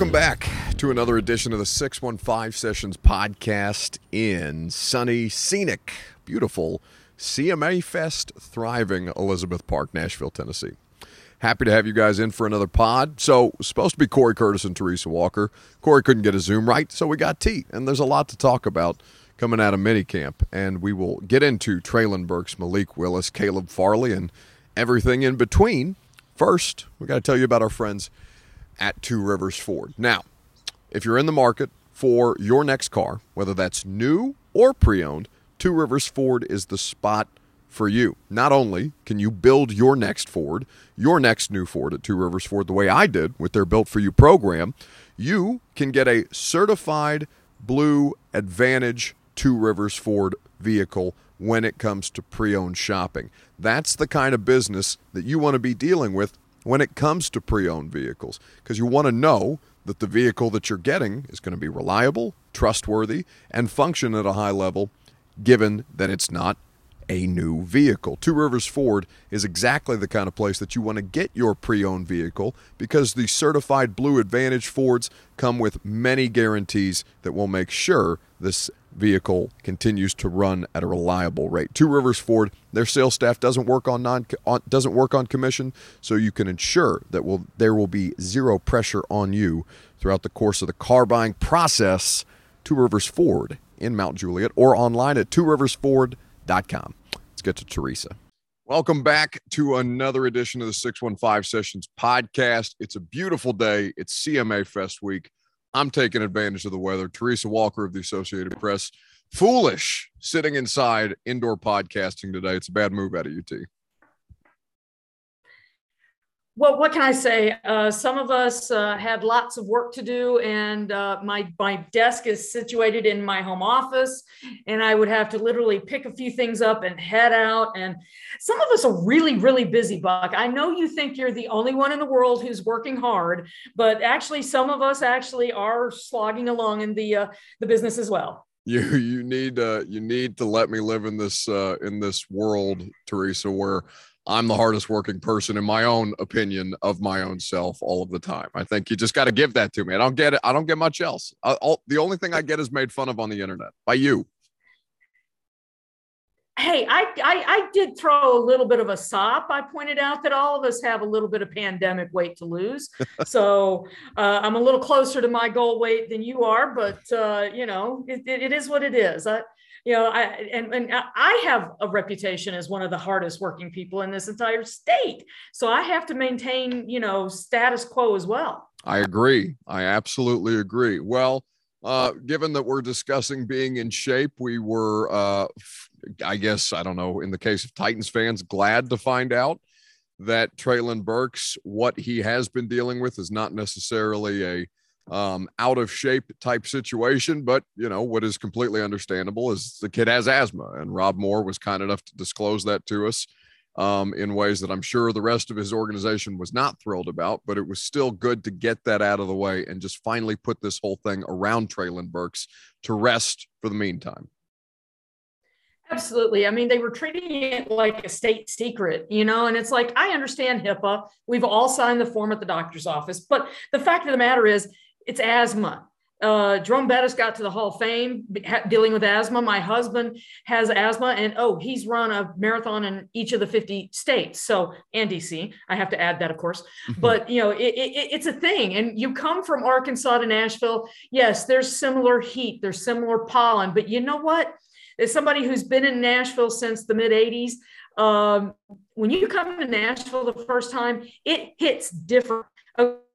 Welcome back to another edition of the 615 Sessions podcast in sunny, scenic, beautiful CMA Fest, thriving Elizabeth Park, Nashville, Tennessee. Happy to have you guys in for another pod. So, supposed to be Corey Curtis and Teresa Walker. Corey couldn't get a Zoom right, so we got T. And there's a lot to talk about coming out of minicamp. And we will get into Treylon Burks, Malik Willis, Caleb Farley, and everything in between. First, we got to tell you about our friends at Two Rivers Ford. Now, if you're in the market for your next car, whether that's new or pre owned, Two Rivers Ford is the spot for you. Not only can you build your next Ford, your next new Ford at Two Rivers Ford the way I did with their Built For You program, you can get a certified Blue Advantage Two Rivers Ford vehicle when it comes to pre owned shopping. That's the kind of business that you want to be dealing with when it comes to pre owned vehicles because you want to know that the vehicle that you're getting is going to be reliable, trustworthy, and function at a high level, given that it's not a new vehicle. Two Rivers Ford is exactly the kind of place that you want to get your pre owned vehicle because the certified Blue Advantage Fords come with many guarantees that will make sure this vehicle continues to run at a reliable rate. Two Rivers Ford, their sales staff doesn't work on non on, doesn't work on commission, so you can ensure that will there will be zero pressure on you throughout the course of the car buying process. Two Rivers Ford in Mount Juliet or online at tworiversford.com. Let's get to Teresa. Welcome back to another edition of the 615 Sessions podcast. It's a beautiful day. It's CMA Fest week. I'm taking advantage of the weather. Teresa Walker of the Associated Press, foolish sitting inside indoor podcasting today. It's a bad move out of UT. Well, what can I say? Uh, some of us uh, had lots of work to do, and uh, my my desk is situated in my home office, and I would have to literally pick a few things up and head out. And some of us are really, really busy, Buck. I know you think you're the only one in the world who's working hard, but actually, some of us actually are slogging along in the uh, the business as well you you need you need to let me live in this uh in this world teresa where I'm the hardest working person in my own opinion of my own self all of the time. I think you just got to give that to me. I don't get it. I don't get much else. I, all, the only thing I get is made fun of on the internet by you. Hey, I, I, I did throw a little bit of a sop. I pointed out that all of us have a little bit of pandemic weight to lose. so uh, I'm a little closer to my goal weight than you are, but uh, you know, it, it, it is what it is. I, you know, I and, and I have a reputation as one of the hardest working people in this entire state. So I have to maintain, you know, status quo as well. I agree. I absolutely agree. Well, uh, given that we're discussing being in shape, we were, uh, I guess, I don't know, in the case of Titans fans, glad to find out that Treylon Burks, what he has been dealing with is not necessarily a um, out of shape type situation. But, you know, what is completely understandable is the kid has asthma. And Rob Moore was kind enough to disclose that to us um, in ways that I'm sure the rest of his organization was not thrilled about. But it was still good to get that out of the way and just finally put this whole thing around Treylon Burks to rest for the meantime. Absolutely. I mean, they were treating it like a state secret, you know, and it's like, I understand HIPAA. We've all signed the form at the doctor's office. But the fact of the matter is, it's asthma. Uh, Jerome Bettis got to the Hall of Fame dealing with asthma. My husband has asthma, and oh, he's run a marathon in each of the 50 states. So, and DC, I have to add that, of course. But, you know, it, it, it's a thing. And you come from Arkansas to Nashville. Yes, there's similar heat, there's similar pollen. But you know what? As somebody who's been in Nashville since the mid 80s, um, when you come to Nashville the first time, it hits different.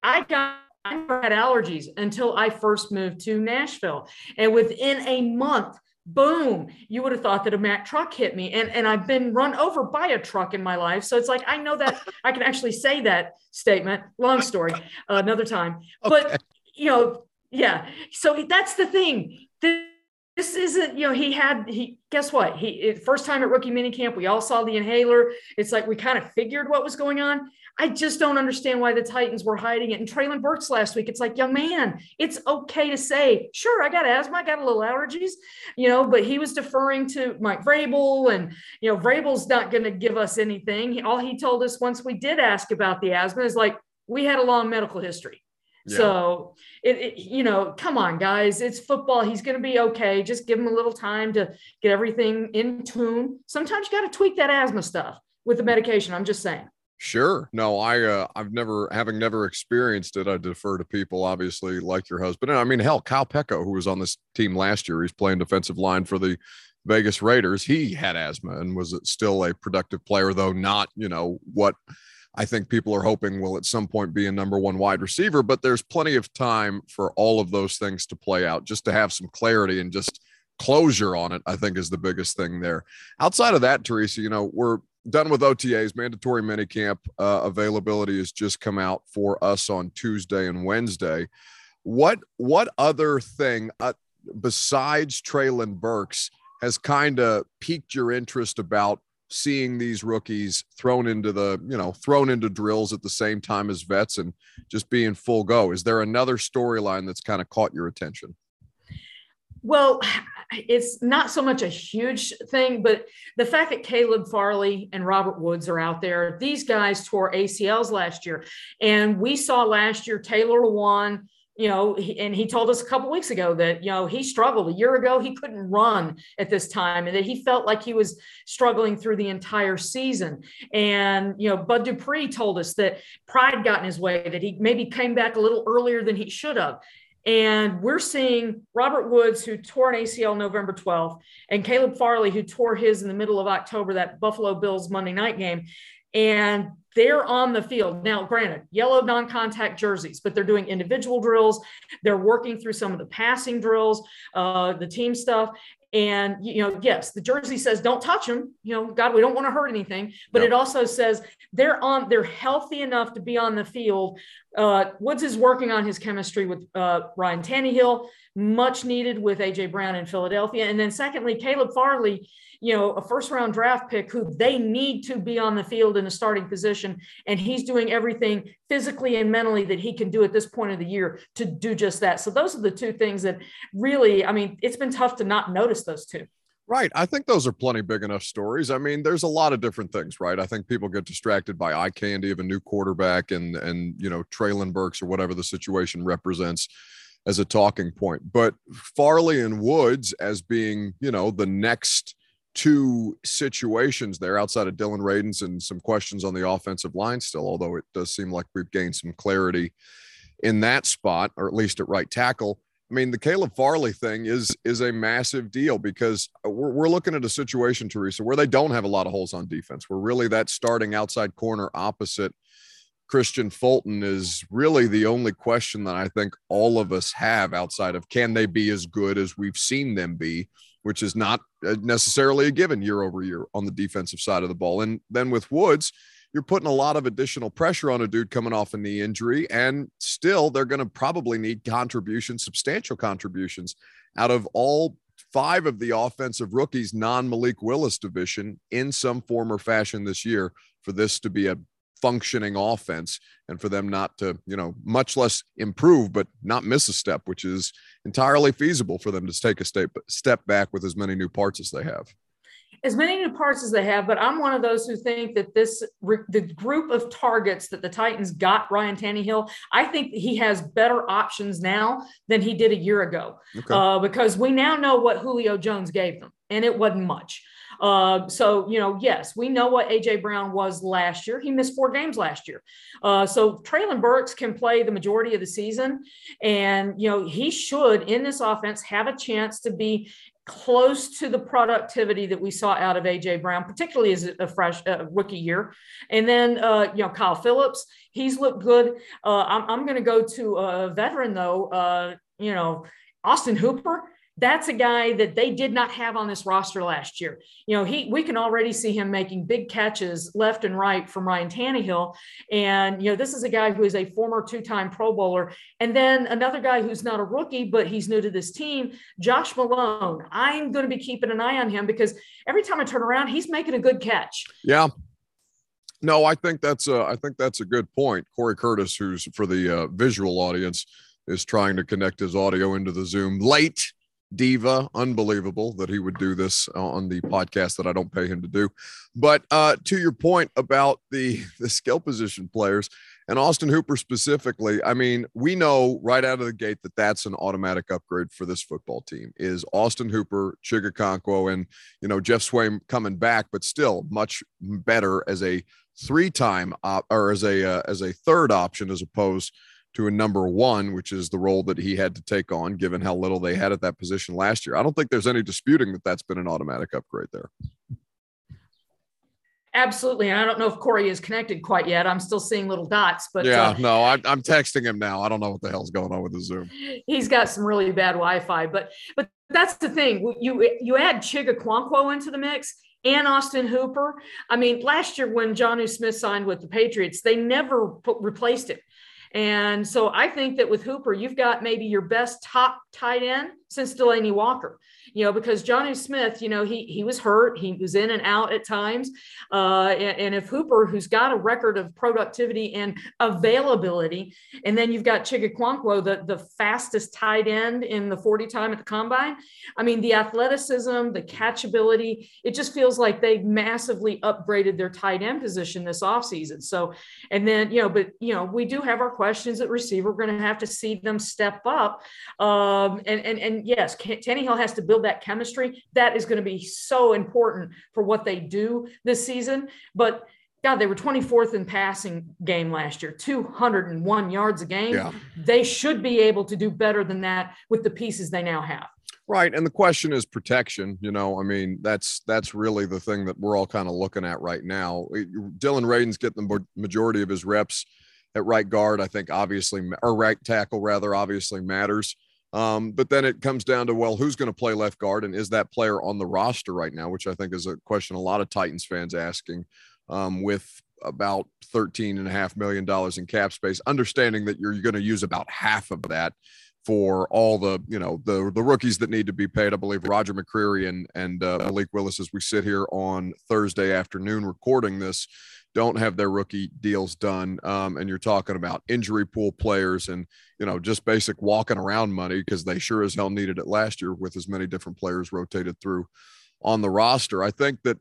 I got I never had allergies until I first moved to Nashville. And within a month, boom, you would have thought that a Mack truck hit me. And, and I've been run over by a truck in my life. So it's like, I know that I can actually say that statement. Long story, uh, another time. Okay. But, you know, yeah. So that's the thing. This, isn't, you know, he had, he, guess what? He, first time at rookie mini camp, we all saw the inhaler. It's like we kind of figured what was going on. I just don't understand why the Titans were hiding it. And Treylon Burks last week, it's like, young man, it's okay to say, sure, I got asthma, I got a little allergies, you know, but he was deferring to Mike Vrabel. And, you know, Vrabel's not going to give us anything. All he told us once we did ask about the asthma is like, we had a long medical history. Yeah. So it, it, you know, come on, guys, it's football. He's going to be okay. Just give him a little time to get everything in tune. Sometimes you got to tweak that asthma stuff with the medication. I'm just saying. Sure. No, I uh, I've never having never experienced it. I defer to people obviously like your husband. And I mean, hell, Kyle Peko, who was on this team last year, he's playing defensive line for the Vegas Raiders. He had asthma and was still a productive player, though not, you know, what I think people are hoping will at some point be a number one wide receiver. But there's plenty of time for all of those things to play out, just to have some clarity and just closure on it, I think is the biggest thing there. Outside of that, Teresa, you know, we're done with OTAs. Mandatory minicamp uh, availability has just come out for us on Tuesday and Wednesday. What what other thing uh, besides Treylon Burks has kind of piqued your interest about seeing these rookies thrown into the you know thrown into drills at the same time as vets and just being full go? Is there another storyline that's kind of caught your attention? Well, it's not so much a huge thing, but the fact that Caleb Farley and Robert Woods are out there, these guys tore ACLs last year. And we saw last year Taylor Lewan, you know, and he told us a couple weeks ago that, you know, he struggled a year ago. He couldn't run at this time and that he felt like he was struggling through the entire season. And, you know, Bud Dupree told us that pride got in his way, that he maybe came back a little earlier than he should have. And we're seeing Robert Woods, who tore an ACL November 12th, and Caleb Farley, who tore his in the middle of October, that Buffalo Bills Monday night game. And they're on the field. Now, granted, yellow non contact jerseys, but they're doing individual drills. They're working through some of the passing drills, uh, the team stuff. And, you know, yes, the jersey says don't touch them. You know, God, we don't want to hurt anything. But it also says they're on, they're healthy enough to be on the field. Uh, Woods is working on his chemistry with uh, Ryan Tannehill, much needed with AJ Brown in Philadelphia. And then, secondly, Caleb Farley you know, a first round draft pick who they need to be on the field in a starting position. And he's doing everything physically and mentally that he can do at this point of the year to do just that. So those are the two things that really, I mean, it's been tough to not notice those two. Right. I think those are plenty big enough stories. I mean, there's a lot of different things, right? I think people get distracted by eye candy of a new quarterback and and you know, Treylon Burks or whatever the situation represents as a talking point. But Farley and Woods as being, you know, the next two situations there outside of Dillon Radunz and some questions on the offensive line still, although it does seem like we've gained some clarity in that spot, or at least at right tackle. I mean, the Caleb Farley thing is is a massive deal because we're, we're looking at a situation, Teresa, where they don't have a lot of holes on defense. We're really that starting outside corner opposite Kristian Fulton is really the only question that I think all of us have outside of can they be as good as we've seen them be which is not uh, necessarily a given year over year on the defensive side of the ball. And then with Woods, you're putting a lot of additional pressure on a dude coming off a knee injury, and still they're going to probably need contributions, substantial contributions out of all five of the offensive rookies, non Malik Willis division, in some form or fashion this year for this to be a functioning offense and for them not to, you know, much less improve, but not miss a step, which is entirely feasible for them to take a step, step back with as many new parts as they have. As many new parts as they have, but I'm one of those who think that this the group of targets that the Titans got Ryan Tannehill, I think he has better options now than he did a year ago, okay. uh, because we now know what Julio Jones gave them, and it wasn't much. Uh, so, you know, yes, we know what AJ Brown was last year. He missed four games last year. Uh, so Treylon Burks can play the majority of the season. And, you know, he should in this offense have a chance to be close to the productivity that we saw out of AJ Brown, particularly as a fresh uh, rookie year. And then, uh, you know, Kyle Phillips, he's looked good. Uh, I'm, I'm going to go to a veteran though, uh, you know, Austin Hooper that's a guy that they did not have on this roster last year. You know, he we can already see him making big catches left and right from Ryan Tannehill. And, you know, this is a guy who is a former two-time Pro Bowler. And then another guy who's not a rookie, but he's new to this team, Josh Malone. I'm going to be keeping an eye on him because every time I turn around, he's making a good catch. Yeah. No, I think that's a, I think that's a good point. Corey Curtis, who's for the uh, visual audience, is trying to connect his audio into the Zoom late diva unbelievable that he would do this on the podcast that i don't pay him to do but uh, to your point about the the skill position players And Austin Hooper specifically, I mean, we know right out of the gate that that's an automatic upgrade for this football team. Is Austin Hooper, Chig Okonkwo, and you know Geoff Swaim coming back, but still much better as a three-time op- or as a uh, as a third option as opposed to a number one, which is the role that he had to take on, given how little they had at that position last year. I don't think there's any disputing that that's been an automatic upgrade there. Absolutely. And I don't know if Corey is connected quite yet. I'm still seeing little dots, but yeah, uh, no, I'm, I'm texting him now. I don't know what the hell's going on with the Zoom. He's got some really bad Wi-Fi, but but that's the thing. You you add Chig Okonkwo into the mix and Austin Hooper. I mean, last year when Jonnu Smith signed with the Patriots, they never put, replaced him. And so I think that with Hooper, you've got maybe your best top tight end since Delanie Walker you know, because Jonnu Smith, you know, he he was hurt, he was in and out at times, uh, and, and, if Hooper, who's got a record of productivity and availability, and then you've got Chig Okonkwo, the the fastest tight end in the 40 time at the combine. I mean, the athleticism, the catchability, it just feels like they massively upgraded their tight end position this offseason. So, and then you know, but you know, we do have our questions at receiver. We're going to have to see them step up, um, and and and yes, Tannehill has to build that chemistry, that is going to be so important for what they do this season. But God, they were 24th in passing game last year, 201 yards a game. Yeah. They should be able to do better than that with the pieces they now have. Right, and the question is protection. You know, I mean, that's that's really the thing that we're all kind of looking at right now. Dillon Radunz getting the majority of his reps at right guard. I think obviously, or right tackle rather, obviously matters. Um, but then it comes down to, well, who's going to play left guard? And is that player on the roster right now? Which I think is a question a lot of Titans fans asking um, with about $13.5 million in cap space, understanding that you're going to use about half of that for all the you know the the rookies that need to be paid. I believe Roger McCreary and and uh, Malik Willis as we sit here on Thursday afternoon recording this don't have their rookie deals done. Um, and you're talking about injury pool players and, you know, just basic walking around money because they sure as hell needed it last year with as many different players rotated through on the roster. I think that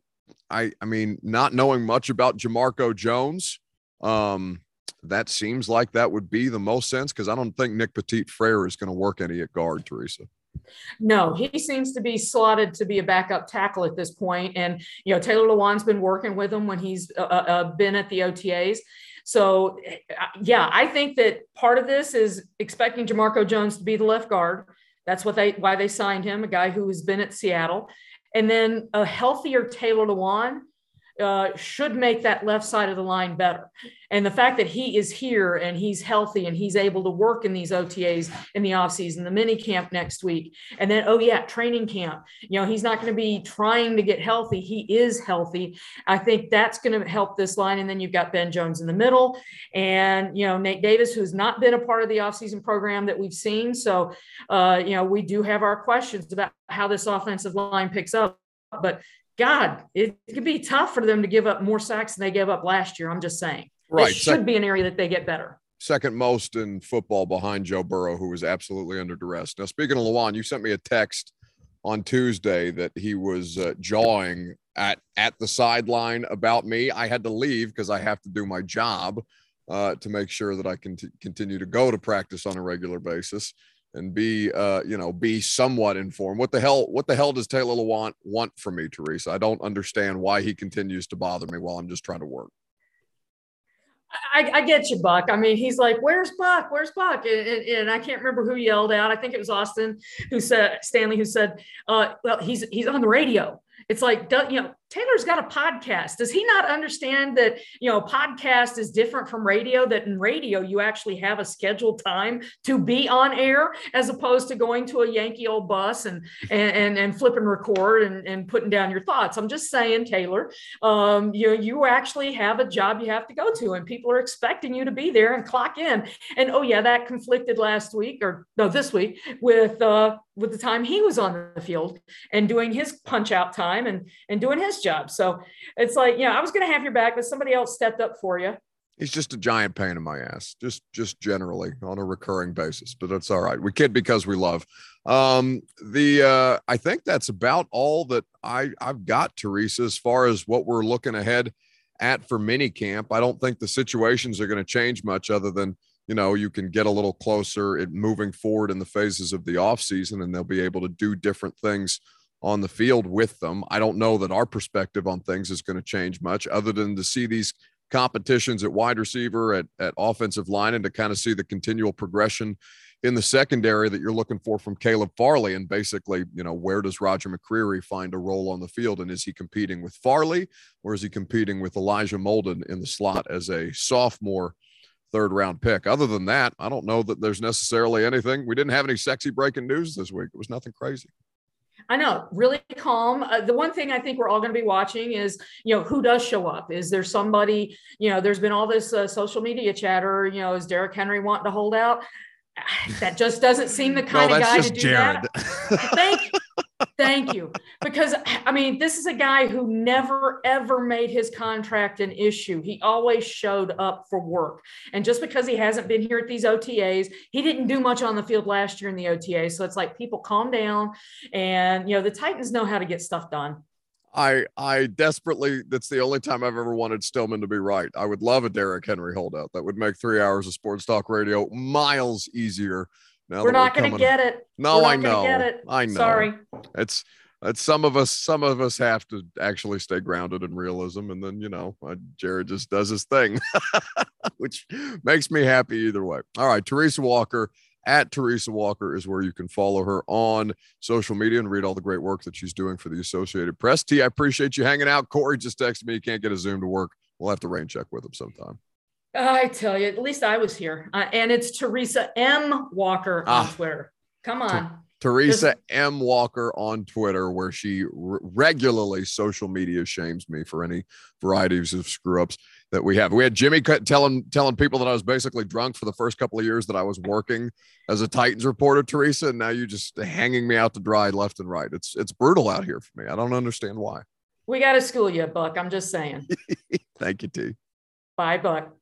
I, I mean, not knowing much about Jamarco Jones, um, that seems like that would be the most sense because I don't think Nick Petit Frere is going to work any at guard, Teresa. No, he seems to be slotted to be a backup tackle at this point. And, you know, Taylor Lewan's been working with him when he's uh, uh, uh been at the OTAs. So, yeah, I think that part of this is expecting Jamarco Jones to be the left guard. That's what they why they signed him, a guy who has been at Seattle. And then a healthier Taylor Lewan uh, should make that left side of the line better. And the fact that he is here and he's healthy and he's able to work in these OTAs in the offseason, the mini camp next week, and then, oh, yeah, training camp. You know, he's not going to be trying to get healthy. He is healthy. I think that's going to help this line. And then you've got Ben Jones in the middle and, you know, Nate Davis, who's not been a part of the offseason program that we've seen. So, uh, you know, we do have our questions about how this offensive line picks up. But God, it, could be tough for them to give up more sacks than they gave up last year. I'm just saying. Right. It should be an area that they get better. Second most in football behind Joe Burrow, who was absolutely under duress. Now, speaking of Lewan, you sent me a text on Tuesday that he was uh, jawing at at the sideline about me. I had to leave because I have to do my job uh, to make sure that I can t- continue to go to practice on a regular basis and be uh, you know be somewhat informed. What the hell? What the hell does Taylor Lewan want from me, Teresa? I don't understand why he continues to bother me while I'm just trying to work. I, I get you, Buck. I mean, he's like, "Where's Buck? Where's Buck?" And, and, and, I can't remember who yelled out. I think it was Austin who said Stanley who said, uh, "Well, he's he's on the radio." It's like, you know, Taylor's got a podcast. Does he not understand that, you know, podcast is different from radio, that in radio, you actually have a scheduled time to be on air as opposed to going to a Yankee old bus and, and, and, and flipping record and, and putting down your thoughts. I'm just saying, Taylor, um, you you actually have a job you have to go to and people are expecting you to be there and clock in. And, oh yeah, that conflicted last week or no, this week with, uh, with the time he was on the field and doing his punch out time and, and doing his job. So it's like, yeah, I was going to have your back, but somebody else stepped up for you. He's just a giant pain in my ass, just just generally on a recurring basis. But that's all right. We kid because we love. Um, the uh, I think that's about all that I I've got, Teresa, as far as what we're looking ahead at for mini camp. I don't think the situations are going to change much other than, you know, you can get a little closer at moving forward in the phases of the off season, and they'll be able to do different things on the field with them. I don't know that our perspective on things is going to change much other than to see these competitions at wide receiver, at, at offensive line, and to kind of see the continual progression in the secondary that you're looking for from Caleb Farley. And basically, you know, where does Roger McCreary find a role on the field? And is he competing with Farley or is he competing with Elijah Molden in the slot as a sophomore third round pick? Other than that, I don't know that there's necessarily anything. We didn't have any sexy breaking news this week. It was nothing crazy. I know, really calm. Uh, the one thing I think we're all going to be watching is, you know, who does show up? Is there somebody, you know, there's been all this uh, social media chatter, you know, is Derrick Henry wanting to hold out? that just doesn't seem the kind no, of guy to do Jared. that. thank, thank you. Because I mean, this is a guy who never ever made his contract an issue. He always showed up for work. And just because he hasn't been here at these OTAs, he didn't do much on the field last year in the OTA. So it's like people calm down and you know, the Titans know how to get stuff done. I I desperately that's the only time I've ever wanted Stillman to be right. I would love a Derrick Henry holdout. That would make three hours of sports talk radio miles easier. Now we're not going to get it. No, I know. Get it. I know. Sorry. It's it's some of us. Some of us have to actually stay grounded in realism, and then you know, uh, Jared just does his thing, which makes me happy either way. All right, Teresa Walker at Teresa Walker is where you can follow her on social media and read all the great work that she's doing for the Associated Press. T, I appreciate you hanging out. Corey just texted me. You can't get a Zoom to work. We'll have to rain check with him sometime. I tell you, at least I was here. Uh, and it's Teresa M. Walker on ah, Twitter. Come on. Teresa M. Walker on Twitter, where she regularly social media shames me for any varieties of screw ups that we have. We had Jimmy telling telling people that I was basically drunk for the first couple of years that I was working as a Titans reporter, Teresa, and now you're just hanging me out to dry left and right. It's it's brutal out here for me. I don't understand why. We got to school you, Buck. I'm just saying. Thank you, T. Bye, Buck.